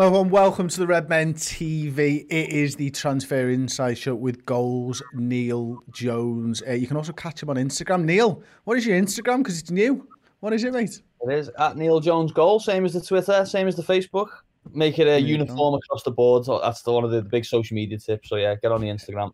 Hello and welcome to the Red Men TV. It is the Transfer Insight Show with Goals, Neil Jones. Uh, you can also catch him on Instagram. Neil, what is your Instagram? Because it's new. What is it, mate? It is at Neil Jones Goal, same as the Twitter, same as the Facebook. Make it a uniform across the board. So that's the, one of the, the big social media tips. So yeah, get on the Instagram.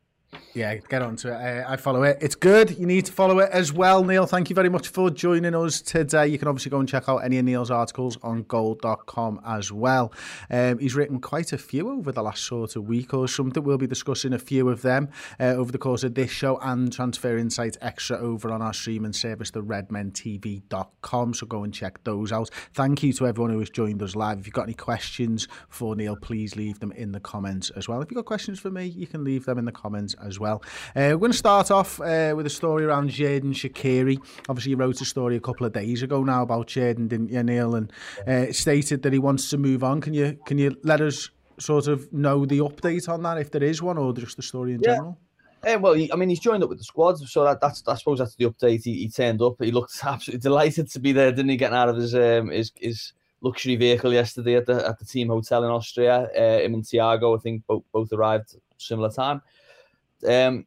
Yeah, get on to it. Uh, I follow it. It's good. You need to follow it as well, Neil. Thank you very much for joining us today. You can obviously go and check out any of Neil's articles on goal.com as well. Um, he's written quite a few over the last sort of week or something. We'll be discussing a few of them uh, over the course of this show and Transfer Insight Extra over on our streaming service, the redmentv.com. So go and check those out. Thank you to everyone who has joined us live. If you've got any questions for Neil, please leave them in the comments as well. If you've got questions for me, you can leave them in the comments as well. Uh, we're going to start off uh, with a story around Xherdan Shaqiri. Obviously, you wrote a story a couple of days ago now about Xherdan, didn't you, Neil? And uh, stated that he wants to move on. Can you can you let us sort of know the update on that, if there is one, or just the story in yeah. general? Yeah, well, he, I mean, he's joined up with the squad, so that, that's I suppose that's the update. He, he turned up. He looked absolutely delighted to be there, didn't he? Getting out of his um, his, his luxury vehicle yesterday at the at the team hotel in Austria. Uh, him and Thiago, I think, both both arrived similar time. Um,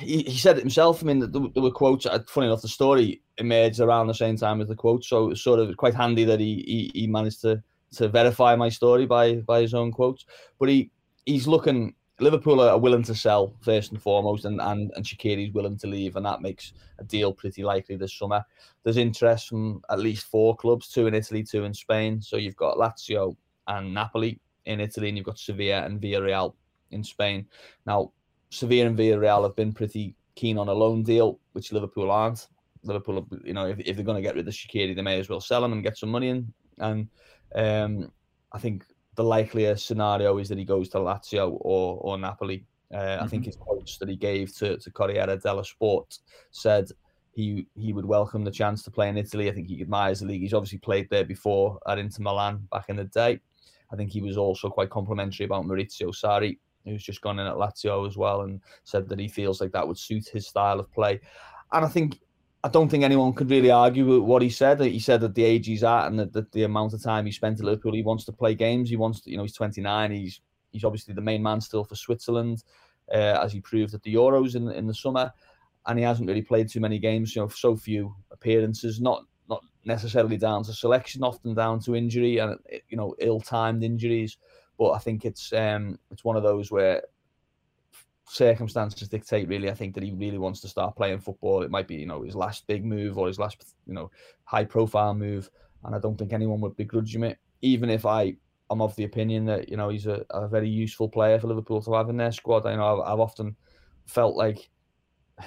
he, he said it himself. I mean, there, were quotes. Uh, funny enough, the story emerged around the same time as the quote, so it's sort of quite handy that he, he he managed to to verify my story by by his own quotes. But he he's looking. Liverpool are willing to sell first and foremost, and and and Shaqiri's willing to leave, and that makes a deal pretty likely this summer. There's interest from at least four clubs, two in Italy, two in Spain. So you've got Lazio and Napoli in Italy, and you've got Sevilla and Villarreal in Spain. Now Sevilla and Villarreal have been pretty keen on a loan deal, which Liverpool aren't. Liverpool, you know, if, if they're going to get rid of Shaqiri, they may as well sell him and get some money in. And um, I think the likelier scenario is that he goes to Lazio or or Napoli. Uh, mm-hmm. I think his quotes that he gave to, to Corriere della Sport said he he would welcome the chance to play in Italy. I think he admires the league. He's obviously played there before at Inter Milan back in the day. I think he was also quite complimentary about Maurizio Sarri who's just gone in at Lazio as well, and said that he feels like that would suit his style of play. And I think I don't think anyone could really argue with what he said. He said that the age he's at and that the, the amount of time he spent at Liverpool, he wants to play games. He wants to, you know, he's 29. He's he's obviously the main man still for Switzerland, uh, as he proved at the Euros in in the summer, and he hasn't really played too many games. You know, so few appearances. Not not necessarily down to selection, often down to injury and you know ill-timed injuries. But I think it's um, it's one of those where circumstances dictate. Really, I think that he really wants to start playing football. It might be you know his last big move or his last you know high profile move, and I don't think anyone would begrudge him it. Even if I am of the opinion that you know he's a, a very useful player for Liverpool to have in their squad. I know I've, I've often felt like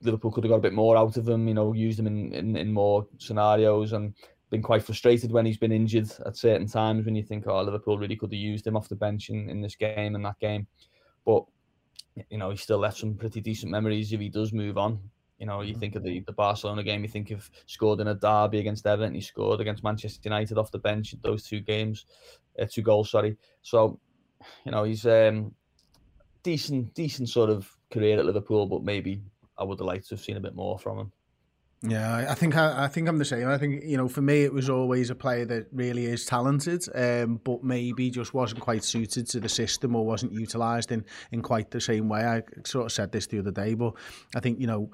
Liverpool could have got a bit more out of them you know, used them in, in, in more scenarios. And been quite frustrated when he's been injured at certain times when you think, oh, Liverpool really could have used him off the bench in, in this game and that game. But, you know, he still left some pretty decent memories if he does move on. You know, you think of the, the Barcelona game, you think of scored in a derby against Everton, he scored against Manchester United off the bench in those two games, uh, two goals, sorry. So, you know, he's um decent, decent sort of career at Liverpool, but maybe I would have liked to have seen a bit more from him. Yeah, I think I, I, think I'm the same. I think you know, for me, it was always a player that really is talented, um, but maybe just wasn't quite suited to the system or wasn't utilised in in quite the same way. I sort of said this the other day, but I think you know,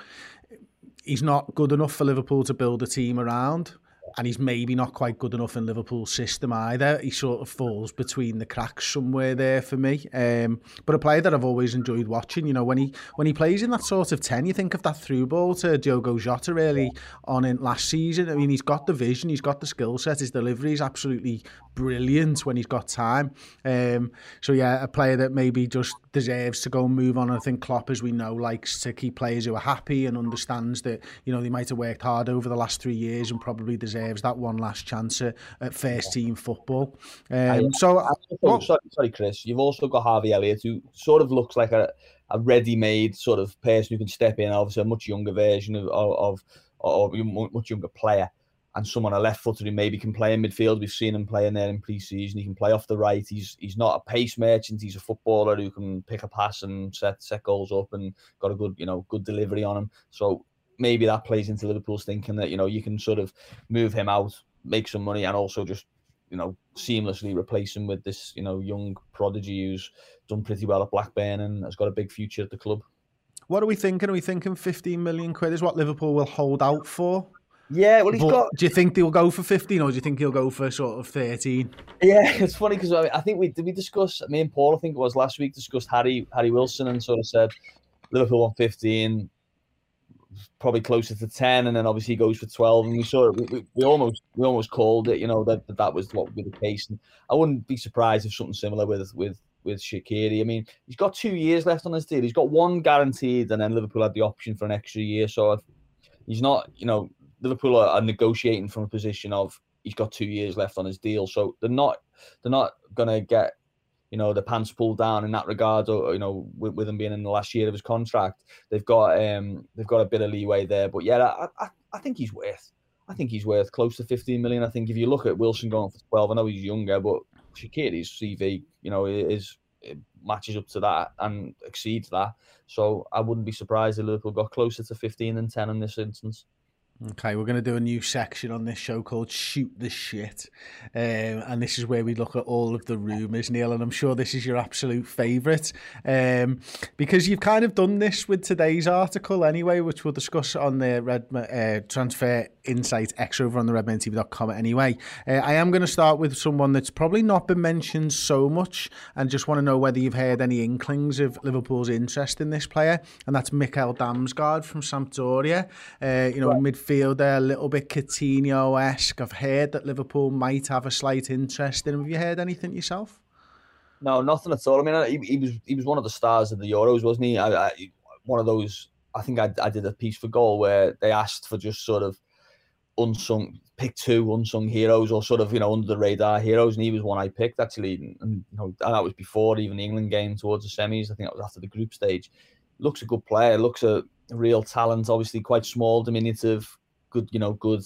he's not good enough for Liverpool to build a team around. And he's maybe not quite good enough in Liverpool's system either. He sort of falls between the cracks somewhere there for me. Um, but a player that I've always enjoyed watching. You know, when he when he plays in that sort of ten, you think of that through ball to Diogo Jota really on in last season. I mean, he's got the vision, he's got the skill set, his delivery is absolutely brilliant when he's got time. Um, so yeah, a player that maybe just deserves to go and move on. I think Klopp, as we know, likes to keep players who are happy and understands that you know they might have worked hard over the last three years and probably deserves that one last chance at, at first team football. Um, so, oh, sorry, sorry, Chris, you've also got Harvey Elliott, who sort of looks like a, a ready-made sort of person who can step in. Obviously, a much younger version of of, of, of a much younger player and someone a left footer who maybe can play in midfield. We've seen him playing there in pre-season. He can play off the right. He's he's not a pace merchant. He's a footballer who can pick a pass and set set goals up and got a good you know good delivery on him. So maybe that plays into Liverpool's thinking that you know you can sort of move him out, make some money, and also just you know seamlessly replace him with this you know young prodigy who's done pretty well at Blackburn and has got a big future at the club. What are we thinking? Are we thinking 15 million quid is what Liverpool will hold out for? Yeah, well, he's But got. Do you think they'll go for 15 or do you think he'll go for sort of 13? Yeah, it's funny because I, I think we did we discuss. Me and Paul, I think it was last week, discussed Harry Harry Wilson and sort of said Liverpool want 15, probably closer to 10, and then obviously he goes for 12. And we saw it. We, we, we almost we almost called it. You know that that, that was what would be the case. And I wouldn't be surprised if something similar with with with Shaqiri. I mean, he's got two years left on his deal. He's got one guaranteed, and then Liverpool had the option for an extra year. So if he's not, you know, Liverpool are, are negotiating from a position of he's got two years left on his deal. So they're not they're not gonna get you know the pants pulled down in that regard, or you know with, with him being in the last year of his contract. They've got um they've got a bit of leeway there. But yeah, I I, I think he's worth. I think he's worth close to 15 million. I think if you look at Wilson going for 12, I know he's younger, but Shaqiri's CV, you know, is it matches up to that and exceeds that. So I wouldn't be surprised if Liverpool got closer to 15 than 10 in this instance. Okay, we're going to do a new section on this show called Shoot the Shit. Um, and this is where we look at all of the rumours, Neil. And I'm sure this is your absolute favourite um, because you've kind of done this with today's article anyway, which we'll discuss on the Red uh, Transfer Insight X over on the redmentv.com anyway. Uh, I am going to start with someone that's probably not been mentioned so much and just want to know whether you've heard any inklings of Liverpool's interest in this player. And that's Mikael Damsgaard from Sampdoria. Uh, you know, right. midfielder, a little bit Coutinho-esque. I've heard that Liverpool might have a slight interest in him. Have you heard anything yourself? No, nothing at all. I mean, he, he was he was one of the stars of the Euros, wasn't he? I, I, one of those. I think I, I did a piece for Goal where they asked for just sort of unsung pick two unsung heroes or sort of you know under the radar heroes and he was one I picked actually and you know that was before even the England game towards the semis I think that was after the group stage looks a good player looks a real talent obviously quite small diminutive good you know good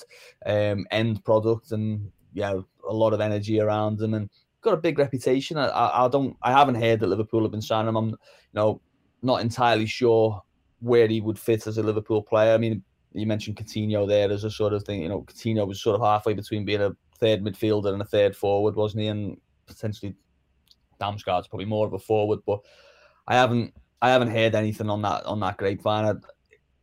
um end product and yeah a lot of energy around him and got a big reputation I, I, don't I haven't heard that Liverpool have been signing him I'm you know not entirely sure where he would fit as a Liverpool player I mean you mentioned Coutinho there as a sort of thing. You know, Coutinho was sort of halfway between being a third midfielder and a third forward, wasn't he? And potentially Damsgaard's probably more of a forward, but I haven't I haven't heard anything on that on that grapevine.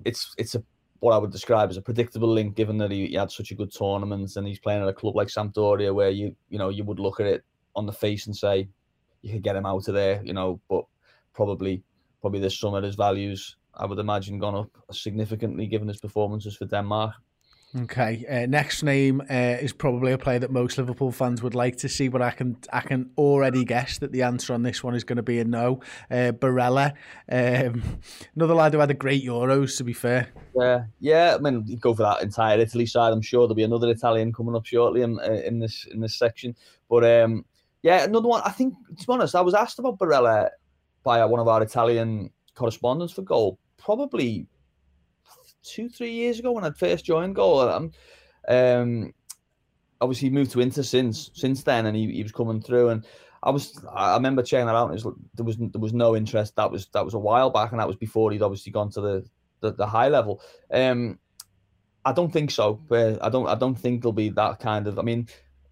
It's it's a what I would describe as a predictable link, given that he, he had such a good tournament and he's playing at a club like Sampdoria, where you you know you would look at it on the face and say you could get him out of there, you know, but probably probably this summer his values I would imagine, gone up significantly given his performances for Denmark. Okay, uh, next name uh, is probably a player that most Liverpool fans would like to see, but I can I can already guess that the answer on this one is going to be a no. Uh, Barella, um, another lad who had a great Euros, to be fair. Yeah, yeah. I mean, go for that entire Italy side. I'm sure there'll be another Italian coming up shortly in uh, in this in this section. But um, yeah, another one. I think to be honest, I was asked about Barella by one of our Italian correspondents for Goal probably two, three years ago when I'd first joined Goal. Um, obviously moved to Inter since since then, and he, he was coming through. And I was I remember checking that out. And was, there was there was no interest. That was that was a while back, and that was before he'd obviously gone to the the, the high level. Um, I don't think so. I don't I don't think there'll be that kind of. I mean,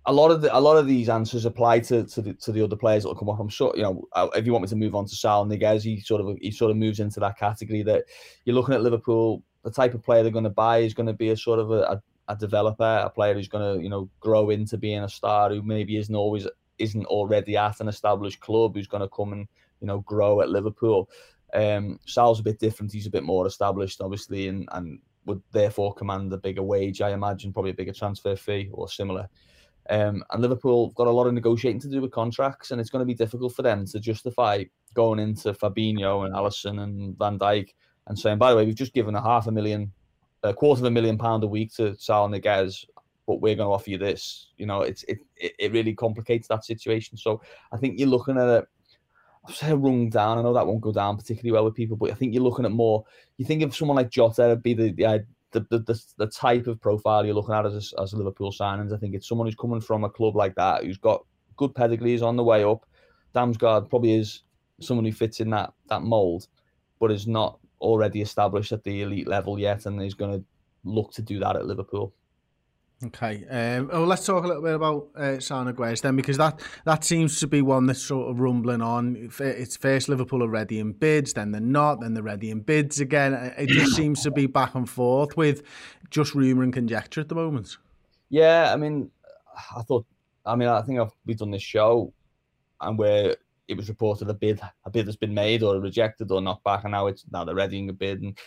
a lot of the, a lot of these answers apply to to the, to the other players that will come up. I'm sure you know uh, if you want me to move on to Saul Niguez, he sort of he sort of moves into that category that you're looking at Liverpool. The type of player they're going to buy is going to be a sort of a, a a developer, a player who's going to you know grow into being a star, who maybe isn't always isn't already at an established club, who's going to come and you know grow at Liverpool. Um, Saul's a bit different. He's a bit more established, obviously, and and would therefore command a bigger wage. I imagine probably a bigger transfer fee or similar. Um, and Liverpool have got a lot of negotiating to do with contracts, and it's going to be difficult for them to justify going into Fabinho and Alisson and Van Dijk and saying, by the way, we've just given a half a million, a quarter of a million pound a week to Saul Niguez, but we're going to offer you this. You know, it's it it really complicates that situation. So I think you're looking at it. I'll say rung down. I know that won't go down particularly well with people, but I think you're looking at more. You think of someone like Jota would be the the, the the, the, type of profile you're looking at as as Liverpool signings. I think it's someone who's coming from a club like that, who's got good pedigrees on the way up. Damsgaard probably is someone who fits in that that mold, but is not already established at the elite level yet, and he's going to look to do that at Liverpool. Okay. Um, well, let's talk a little bit about uh, Saul Niguez then, because that, that seems to be one that's sort of rumbling on. It's first Liverpool are ready in bids, then they're not, then they're ready in bids again. It just seems to be back and forth with just rumour and conjecture at the moment. Yeah, I mean, I thought, I mean, I think I've, we've done this show and where it was reported a bid, a bid has been made or rejected or knocked back, and now it's now they're readying a bid. And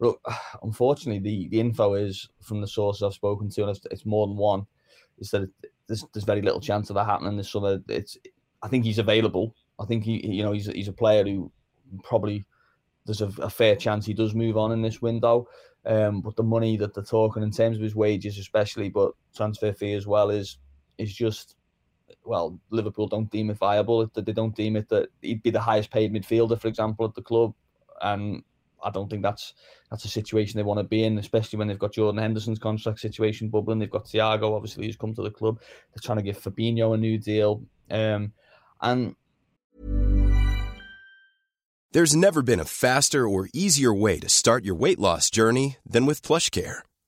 look, unfortunately, the, the info is from the sources I've spoken to, and it's, more than one. Is that there's, there's very little chance of that happening this summer. It's I think he's available. I think he you know he's he's a player who probably there's a, a fair chance he does move on in this window. Um, but the money that they're talking in terms of his wages, especially, but transfer fee as well, is is just well, Liverpool don't deem it viable. That they don't deem it that he'd be the highest paid midfielder, for example, at the club, and I don't think that's that's a situation they want to be in, especially when they've got Jordan Henderson's contract situation bubbling. They've got Thiago, obviously, who's come to the club. They're trying to give Fabinho a new deal, um, and there's never been a faster or easier way to start your weight loss journey than with PlushCare.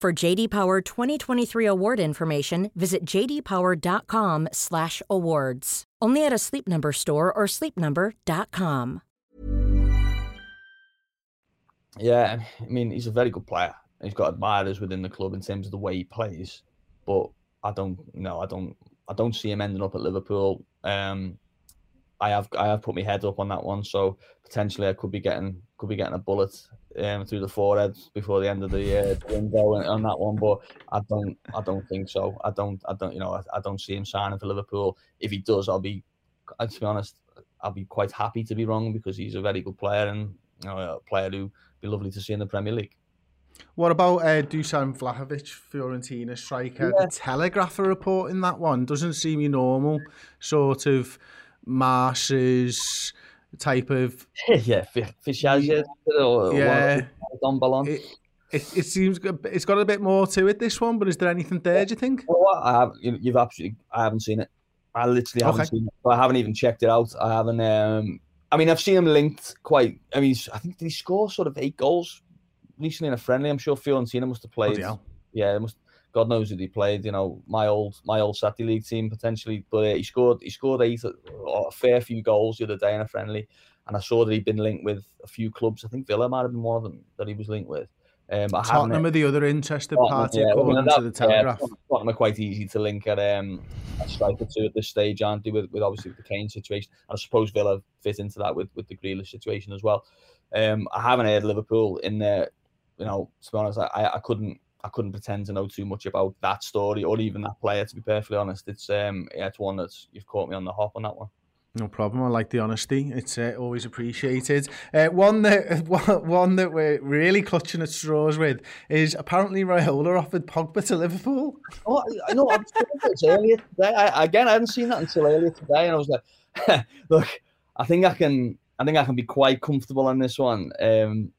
For JD Power 2023 award information, visit jdpower.com/awards. Only at a Sleep Number store or sleepnumber.com. Yeah, I mean, he's a very good player. He's got admirers within the club in terms of the way he plays, but I don't, know, I don't, I don't see him ending up at Liverpool. Um, I have, I have put my head up on that one, so potentially I could be getting, could be getting a bullet um, through the forehead before the end of the uh, window on that one. But I don't, I don't think so. I don't, I don't, you know, I, I don't see him signing for Liverpool. If he does, I'll be, to be honest, I'll be quite happy to be wrong because he's a very good player and you know, a player who be lovely to see in the Premier League. What about uh, Dusan Vlahovic, Fiorentina striker? Yeah. The Telegraph are reporting that one. Doesn't seem your normal sort of Marse's type of yeah, Fichajes yeah. Don Balón. It, it, it seems it's got a bit more to it. This one, but is there anything there? Do you think? Well, I have. You've absolutely. I haven't seen it. I literally haven't okay. seen it. I haven't even checked it out. I haven't. Um, I mean, I've seen him linked quite. I mean, I think did he score sort of eight goals recently in a friendly? I'm sure Fiorentina must have played. Oh, yeah, must God knows who they played. You know, my old my old Saturday League team potentially, but uh, he scored he scored eight a fair few goals the other day in a friendly, and I saw that he'd been linked with a few clubs. I think Villa might have been one of them that he was linked with. Um, Tottenham are the other interested party, yeah, according that, to the Telegraph. Yeah, Tottenham are quite easy to link at um, a striker to at this stage, aren't they? With, with obviously the Kane situation, and I suppose Villa fit into that with, with the Grealish situation as well. Um, I haven't heard Liverpool in there. You know, to be honest, I, I couldn't I couldn't pretend to know too much about that story or even that player. To be perfectly honest, it's um yeah, it's one that's you've caught me on the hop on that one. No problem. I like the honesty. It's uh, always appreciated. Uh, one that one that we're really clutching at straws with is apparently Raiola offered Pogba to Liverpool. Oh, I know. I was earlier today. I, again, I hadn't seen that until earlier today, and I was like, "Look, I think I can. I think I can be quite comfortable on this one. Um,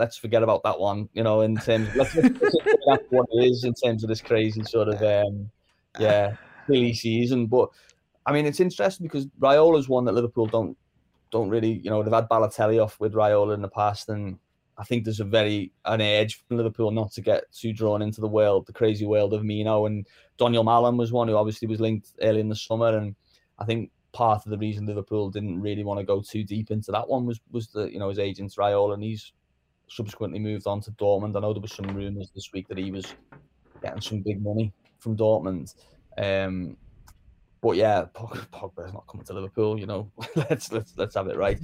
let's forget about that one. You know, in terms, of, let's, what it is in terms of this crazy sort of um, yeah, silly season, but." I mean, it's interesting because Raiola's one that Liverpool don't don't really, you know, they've had Balotelli off with Raiola in the past, and I think there's a very an edge from Liverpool not to get too drawn into the world, the crazy world of Mino. And Donyell Malen was one who obviously was linked early in the summer, and I think part of the reason Liverpool didn't really want to go too deep into that one was was the you know his agent's Raiola, and he's subsequently moved on to Dortmund. I know there was some rumours this week that he was getting some big money from Dortmund. Um, but yeah, Pogba's not coming to Liverpool. You know, let's let's let's have it right.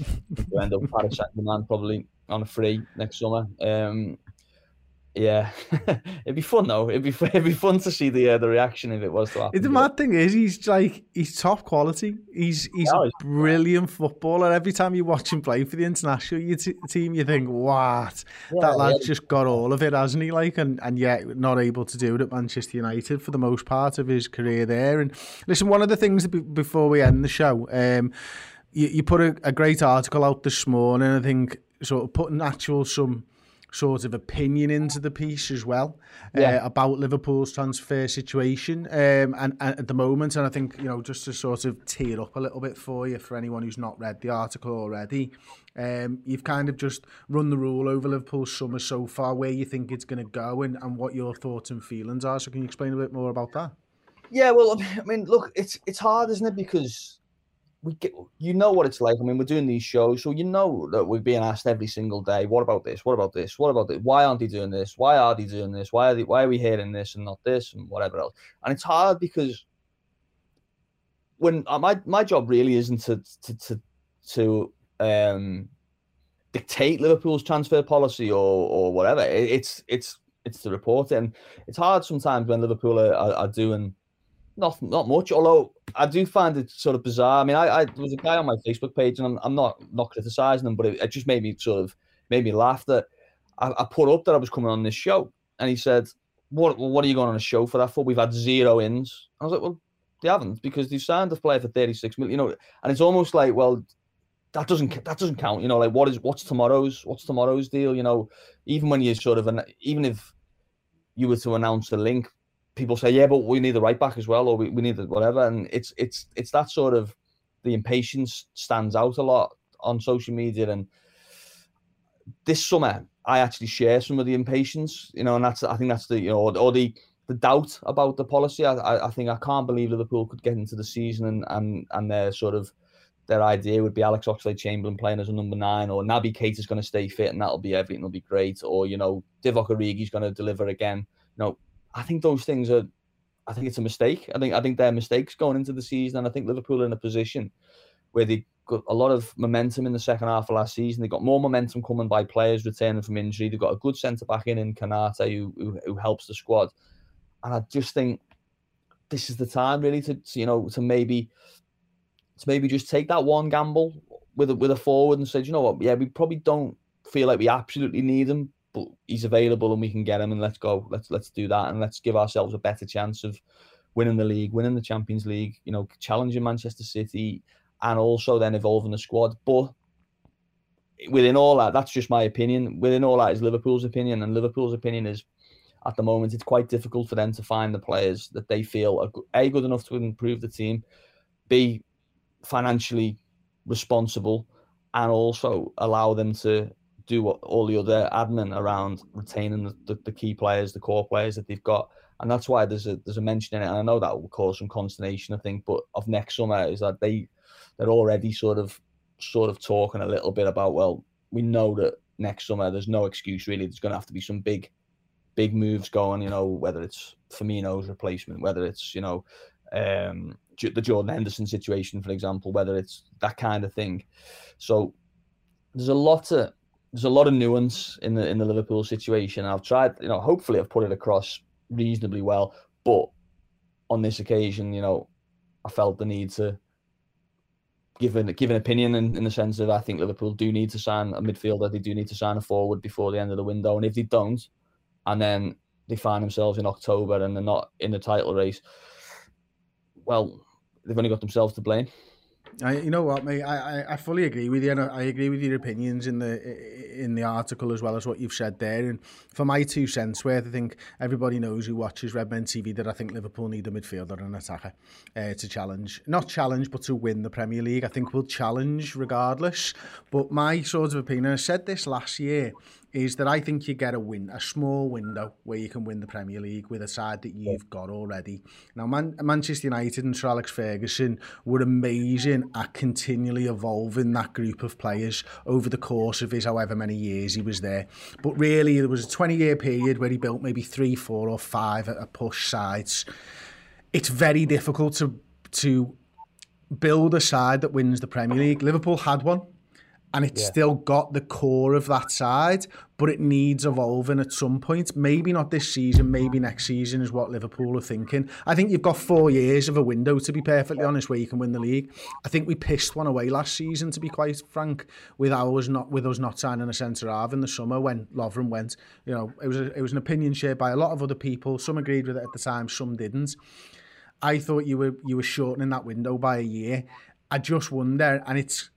we end up Paris Saint Germain probably on a free next summer. Um, yeah, it'd be fun though. It'd be it'd be fun to see the uh, the reaction if it was to happen. The mad thing is, he's like he's top quality. He's he's yeah, a brilliant footballer. Every time you watch him play for the international t- team, you think, "What? Yeah, that lad's yeah. just got all of it, hasn't he?" Like, and and yet not able to do it at Manchester United for the most part of his career there. And listen, one of the things that before we end the show, um, you, you put a, a great article out this morning. I think sort of putting actual some sort of opinion into the piece as well uh, yeah. uh, about Liverpool's transfer situation um, and, and at the moment. And I think, you know, just to sort of tear up a little bit for you, for anyone who's not read the article already, um, you've kind of just run the rule over Liverpool's summer so far, where you think it's going to go and, and what your thoughts and feelings are. So can you explain a bit more about that? Yeah, well, I mean, look, it's it's hard, isn't it? Because we get, you know what it's like. I mean, we're doing these shows, so you know that we're being asked every single day, what about this? What about this? What about this? Why aren't they doing this? Why are they doing this? Why are they, why are we hearing this and not this and whatever else? And it's hard because when uh, my my job really isn't to to to, to um, dictate Liverpool's transfer policy or or whatever. It, it's it's it's to report it, and it's hard sometimes when Liverpool are, are, are doing not not much. Although I do find it sort of bizarre. I mean, I, I there was a guy on my Facebook page, and I'm, I'm not not criticizing him, but it, it, just made me sort of made me laugh that I, I, put up that I was coming on this show, and he said, "What what are you going on a show for that for? We've had zero ins." I was like, "Well, they haven't because they've signed a player for 36 million, you know." And it's almost like, well, that doesn't that doesn't count, you know. Like, what is what's tomorrow's what's tomorrow's deal? You know, even when you sort of even if you were to announce the link people say, yeah, but we need the right back as well, or we, we need the whatever. And it's it's it's that sort of the impatience stands out a lot on social media. And this summer, I actually share some of the impatience, you know, and that's I think that's the you know or, or the the doubt about the policy. I, I think I can't believe Liverpool could get into the season and and and their sort of their idea would be Alex Oxlade Chamberlain playing as a number nine, or Naby Keita is going to stay fit and that'll be everything will be great, or you know Divock Origi's going to deliver again. You know, I think those things are. I think it's a mistake. I think I think they're mistakes going into the season, and I think Liverpool are in a position where they got a lot of momentum in the second half of last season. They got more momentum coming by players returning from injury. They've got a good centre back in in Konaté who, who, who helps the squad, and I just think this is the time really to, to you know to maybe to maybe just take that one gamble with a, with a forward and say, you know what, yeah, we probably don't feel like we absolutely need him, he's available and we can get him and let's go. Let's let's do that and let's give ourselves a better chance of winning the league, winning the Champions League, you know, challenging Manchester City and also then evolving the squad. But within all that, that's just my opinion. Within all that is Liverpool's opinion, and Liverpool's opinion is at the moment it's quite difficult for them to find the players that they feel are a good enough to improve the team, b financially responsible, and also allow them to do what all the other admin around retaining the, the, the, key players, the core players that they've got. and that's why there's a there's a mention in it. And I know that will cause some consternation, I think, but of next summer is that they they're already sort of sort of talking a little bit about well, we know that next summer there's no excuse really. There's going to have to be some big big moves going. You know, whether it's Firmino's replacement, whether it's you know um, the Jordan Henderson situation, for example, whether it's that kind of thing. So there's a lot of there's a lot of nuance in the in the Liverpool situation. I've tried, you know, hopefully I've put it across reasonably well, but on this occasion, you know, I felt the need to give an give an opinion in, in the sense of I think Liverpool do need to sign a midfielder, they do need to sign a forward before the end of the window, and if they don't, and then they find themselves in October and they're not in the title race, well, they've only got themselves to blame. I, you know what, mate? I, I, I fully agree with you, and I agree with your opinions in the in the article as well as what you've said there. And for my two cents worth, I think everybody knows who watches Redmen TV that I think Liverpool need a midfielder and an attacker uh, to challenge, not challenge, but to win the Premier League. I think we'll challenge regardless. But my sort of opinion, I said this last year, is that I think you get a win, a small window where you can win the Premier League with a side that you've got already. Now, Man Manchester United and Sir Alex Ferguson were amazing at continually evolving that group of players over the course of his however many years he was there. But really, there was a 20-year period where he built maybe three, four or five at a push sides. It's very difficult to to build a side that wins the Premier League. Liverpool had one and it's yeah. still got the core of that side, but it needs evolving at some point. Maybe not this season, maybe next season is what Liverpool are thinking. I think you've got four years of a window, to be perfectly honest, where you can win the league. I think we pissed one away last season, to be quite frank, with ours not with us not signing a centre half in the summer when Lovren went. You know, it was a, it was an opinion shared by a lot of other people. Some agreed with it at the time, some didn't. I thought you were you were shortening that window by a year. I just wonder, and it's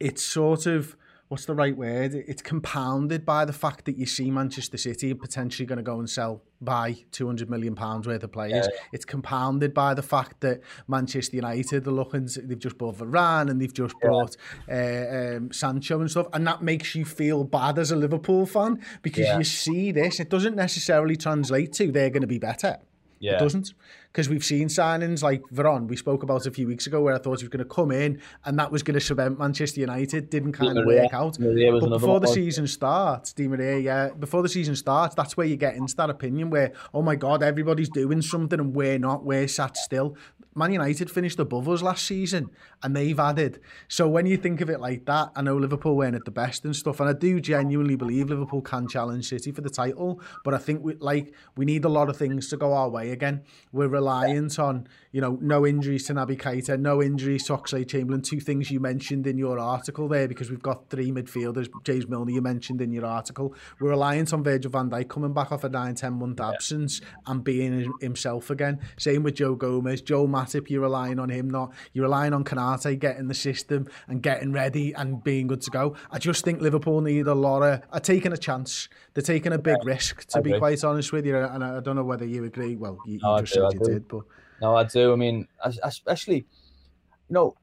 it's sort of what's the right word? It's compounded by the fact that you see Manchester City potentially going to go and sell buy 200 million pounds worth of players. Yeah. It's compounded by the fact that Manchester United are looking to, they've just bought Varane and they've just yeah. bought uh, um, Sancho and stuff and that makes you feel bad as a Liverpool fan because yeah. you see this it doesn't necessarily translate to they're going to be better. Yeah. It doesn't because we've seen signings like Veron, we spoke about a few weeks ago, where I thought he was going to come in and that was going to cement Manchester United. Didn't kind Di of work out. But before the season starts, Di Maria, yeah, before the season starts, that's where you get into that opinion where, oh my God, everybody's doing something and we're not, we're sat still. Man United finished above us last season and they've added. So when you think of it like that, I know Liverpool weren't at the best and stuff, and I do genuinely believe Liverpool can challenge City for the title, but I think we like we need a lot of things to go our way again. We're reliant on, you know, no injuries to Naby Keita, no injuries to Oxlade-Chamberlain, two things you mentioned in your article there, because we've got three midfielders, James Milner you mentioned in your article. We're reliant on Virgil van Dijk coming back off a 9, 10 month absence yeah. and being himself again. Same with Joe Gomez, Joe Matip, you're relying on him, not you're relying on Konate getting the system and getting ready and being good to go. I just think Liverpool need a lot of are taking a chance. They're taking a big yeah, risk, to be quite honest with you. And I don't know whether you agree. Well, you, no, you just do, said I you. Did, but no, I do. I mean, especially, you know,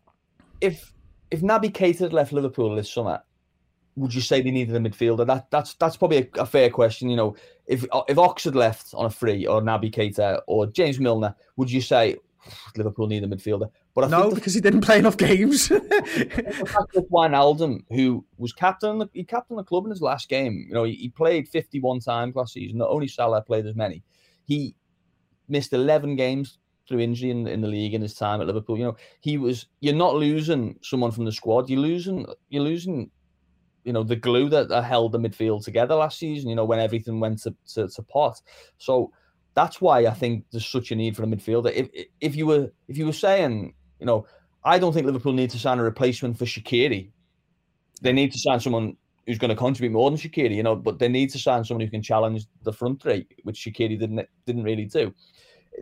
if if Naby Keita had left Liverpool this summer, would you say they needed a midfielder? That that's that's probably a, a, fair question. You know, if uh, if Ox had left on a free or Naby Keita or James Milner, would you say Liverpool need a midfielder? But I no, because he didn't play enough games. Wijnaldum, who was captain, he captained the club in his last game. You know, he, he played 51 times last season. Not only Salah played as many, he missed 11 games through injury in, in the league in his time at Liverpool. You know, he was. You're not losing someone from the squad. You're losing. You're losing. You know the glue that, that held the midfield together last season. You know when everything went to, to, to pot. So that's why I think there's such a need for a midfielder. If if you were if you were saying, you know, I don't think Liverpool need to sign a replacement for Shaqiri. They need to sign someone who's going to contribute more than Shaqiri, you know, but they need to sign someone who can challenge the front three, which Shaqiri didn't didn't really do.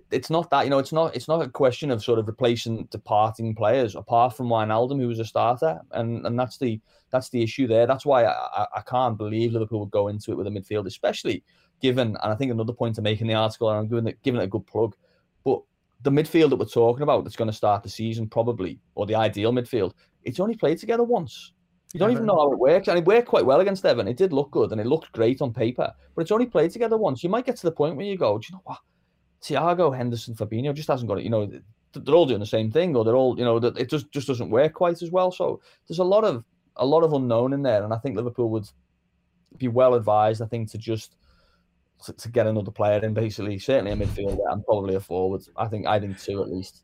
It's not that you know it's not it's not a question of sort of replacing departing players apart from Wijnaldum who was a starter and and that's the that's the issue there. That's why I, I can't believe Liverpool would go into it with a midfield especially given and I think another point to make in the article and I'm giving it giving it a good plug but the midfield that we're talking about that's going to start the season probably or the ideal midfield it's only played together once you don't even know how it works. And it worked quite well against Everton. It did look good and it looked great on paper, but it's only played together once. You might get to the point where you go, do you know what? Thiago, Henderson, Fabinho just hasn't got it. You know, they're all doing the same thing, or they're all, you know, that it just just doesn't work quite as well. So there's a lot of a lot of unknown in there, and I think Liverpool would be well advised. I think to just to, to get another player in, basically, certainly a midfielder and probably a forward. I think I think two at least.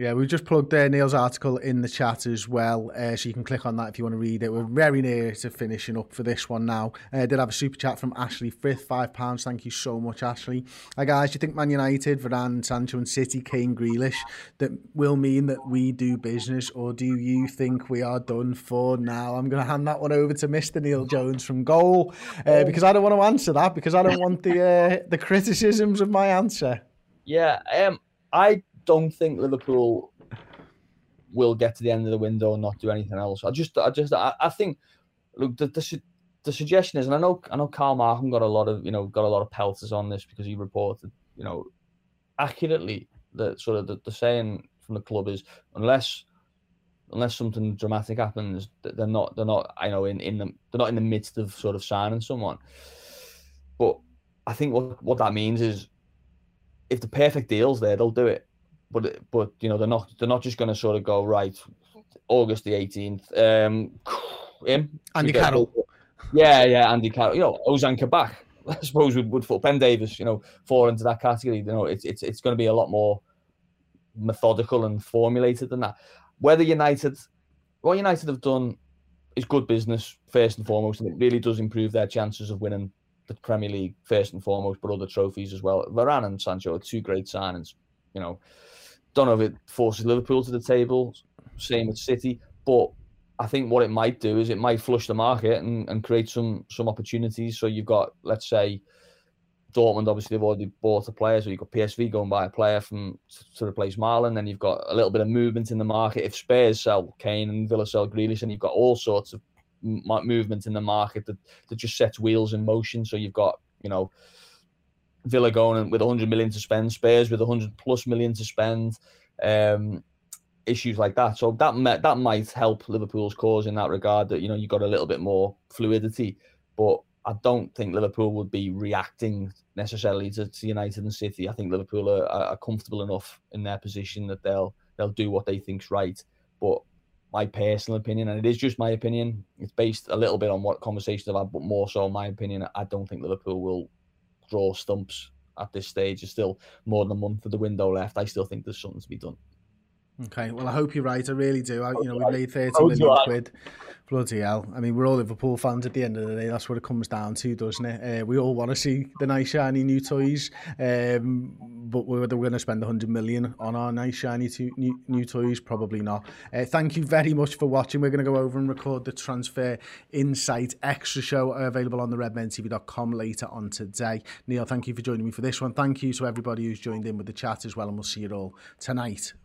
Yeah, we've just plugged uh, Neil's article in the chat as well, uh, so you can click on that if you want to read it. We're very near to finishing up for this one now. Uh, did have a super chat from Ashley Frith, five pounds. Thank you so much, Ashley. Hi guys, do you think Man United, Varane, Sancho, and City, Kane, Grealish, that will mean that we do business, or do you think we are done for now? I'm going to hand that one over to Mr. Neil Jones from Goal uh, because I don't want to answer that because I don't want the uh, the criticisms of my answer. Yeah, um, I don't think Liverpool will get to the end of the window and not do anything else. I just, I just, I, I think, look, the, the, the suggestion is, and I know, I know, Carl Markham got a lot of, you know, got a lot of pelters on this because he reported, you know, accurately that sort of the, the saying from the club is unless unless something dramatic happens, they're not they're not I know in in the they're not in the midst of sort of signing someone. But I think what what that means is if the perfect deal's there, they'll do it but but you know they're not they're not just going to sort of go right August the 18th. Um, him Andy Carroll. Yeah, yeah, Andy Carroll. You know, Ozan Kabak. I suppose would would fall. Ben Davies. You know, fall into that category. You know, it's it's it's going to be a lot more methodical and formulated than that. Whether United, what United have done is good business first and foremost, and it really does improve their chances of winning the Premier League first and foremost, but other trophies as well. Varane and Sancho are two great signings. You know, don't know if it forces Liverpool to the table. Same with City, but I think what it might do is it might flush the market and, and create some some opportunities. So you've got, let's say, Dortmund. Obviously, they've already bought a player, so you've got PSV going by a player from to replace Malen. Then you've got a little bit of movement in the market. If Spurs sell Kane and Villa sell Grealish, and you've got all sorts of movement in the market that, that just sets wheels in motion. So you've got, you know, Villa going with 100 million to spend, Spurs with 100 plus million to spend, um, issues like that. So that that might help Liverpool's cause in that regard. That you know you got a little bit more fluidity, but I don't think Liverpool would be reacting necessarily to, to United and City. I think Liverpool are, are, comfortable enough in their position that they'll they'll do what they think's right. But my personal opinion, and it is just my opinion, it's based a little bit on what conversations I've had, but more so my opinion. I don't think Liverpool will draw stumps at this stage. There's still more than a month of the window left. I still think there's something to be done. Okay, well, I hope you're right. I really do. I, you know, we've made 30 million quid. Bloody hell. I mean, we're all Liverpool fans at the end of the day. That's what it comes down to, doesn't it? Uh, we all want to see the nice, shiny new toys. Um, but whether we're going to spend 100 million on our nice, shiny to, new, new toys, probably not. Uh, thank you very much for watching. We're going to go over and record the Transfer Insight Extra show available on the redmentv.com later on today. Neil, thank you for joining me for this one. Thank you to everybody who's joined in with the chat as well. And we'll see you all tonight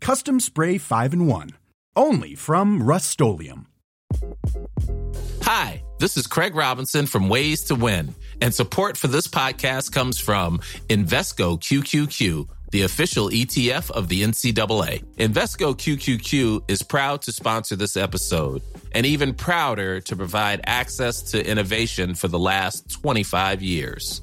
Custom Spray 5 and 1. Only from Rust Hi, this is Craig Robinson from Ways to Win, and support for this podcast comes from Invesco QQQ, the official ETF of the NCAA. Invesco QQQ is proud to sponsor this episode and even prouder to provide access to innovation for the last 25 years.